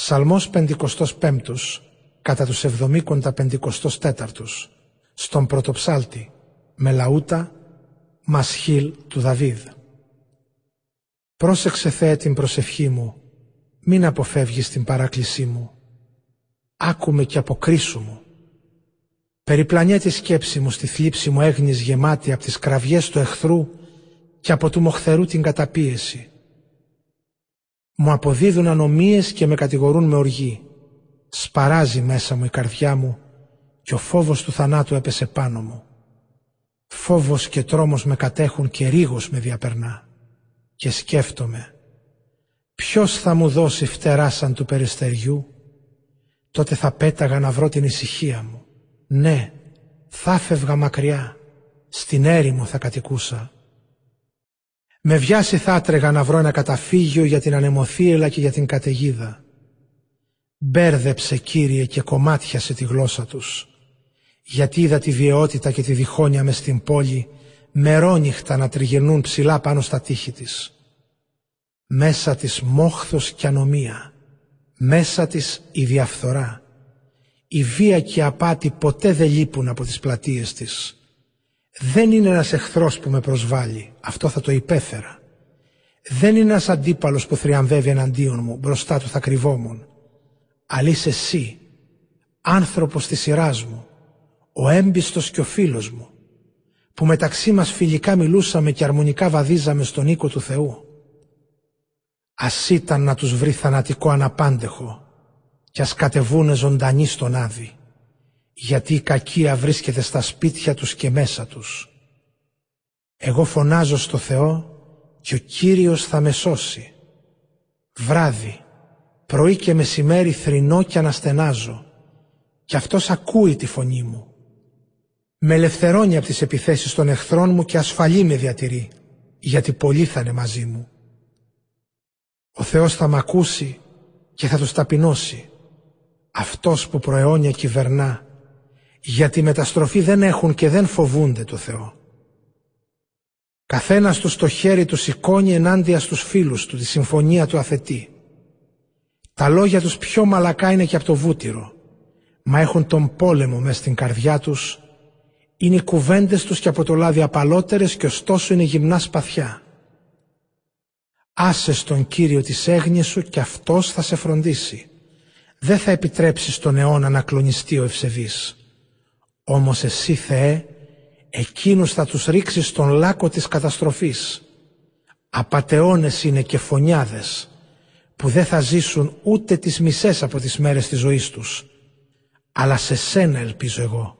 Ψαλμός 55 κατά τους εβδομήκοντα πεντηκοστός τέταρτους στον πρωτοψάλτη με λαούτα Μασχίλ του Δαβίδ. Πρόσεξε Θεέ την προσευχή μου, μην αποφεύγεις την παράκλησή μου. Άκουμε και αποκρίσου μου. Περιπλανιέ τη σκέψη μου στη θλίψη μου έγνης γεμάτη από τις κραυγές του εχθρού και από του μοχθερού την καταπίεση. Μου αποδίδουν ανομίες και με κατηγορούν με οργή. Σπαράζει μέσα μου η καρδιά μου και ο φόβος του θανάτου έπεσε πάνω μου. Φόβος και τρόμος με κατέχουν και ρίγος με διαπερνά. Και σκέφτομαι, ποιος θα μου δώσει φτερά σαν του περιστεριού, τότε θα πέταγα να βρω την ησυχία μου. Ναι, θα φεύγα μακριά, στην έρημο θα κατοικούσα. Με βιάση θα άτρεγα να βρω ένα καταφύγιο για την ανεμοθύελα και για την καταιγίδα. Μπέρδεψε Κύριε και κομμάτιασε τη γλώσσα τους. Γιατί είδα τη βιαιότητα και τη διχόνοια μες στην πόλη μερόνυχτα να τριγυρνούν ψηλά πάνω στα τείχη της. Μέσα της μόχθος και ανομία. Μέσα της η διαφθορά. Η βία και η απάτη ποτέ δεν λείπουν από τις πλατείες της. Δεν είναι ένας εχθρός που με προσβάλλει. Αυτό θα το υπέφερα. Δεν είναι ένας αντίπαλος που θριαμβεύει εναντίον μου. Μπροστά του θα κρυβόμουν. Αλλά είσαι εσύ, άνθρωπος της σειράς μου, ο έμπιστος και ο φίλος μου, που μεταξύ μας φιλικά μιλούσαμε και αρμονικά βαδίζαμε στον οίκο του Θεού. Ας ήταν να τους βρει θανατικό αναπάντεχο κι ας κατεβούνε ζωντανοί στον Άδη γιατί η κακία βρίσκεται στα σπίτια τους και μέσα τους. Εγώ φωνάζω στο Θεό και ο Κύριος θα με σώσει. Βράδυ, πρωί και μεσημέρι θρηνώ και αναστενάζω και Αυτός ακούει τη φωνή μου. Με ελευθερώνει από τις επιθέσεις των εχθρών μου και ασφαλή με διατηρεί, γιατί πολλοί θα είναι μαζί μου. Ο Θεός θα μ' ακούσει και θα τους ταπεινώσει. Αυτός που προαιώνια κυβερνά γιατί μεταστροφή δεν έχουν και δεν φοβούνται το Θεό. Καθένας τους το χέρι τους σηκώνει ενάντια στους φίλους του τη συμφωνία του αθετή. Τα λόγια τους πιο μαλακά είναι και από το βούτυρο, μα έχουν τον πόλεμο μες στην καρδιά τους, είναι οι κουβέντες τους και από το λάδι απαλότερες και ωστόσο είναι γυμνά σπαθιά. Άσε στον Κύριο τις έγνοιες σου και Αυτός θα σε φροντίσει. Δεν θα επιτρέψεις στον αιώνα να κλονιστεί ο ευσεβής. Όμως εσύ Θεέ, εκείνους θα τους ρίξεις στον λάκο της καταστροφής. Απατεώνες είναι και φωνιάδες, που δεν θα ζήσουν ούτε τις μισές από τις μέρες της ζωής τους. Αλλά σε σένα ελπίζω εγώ.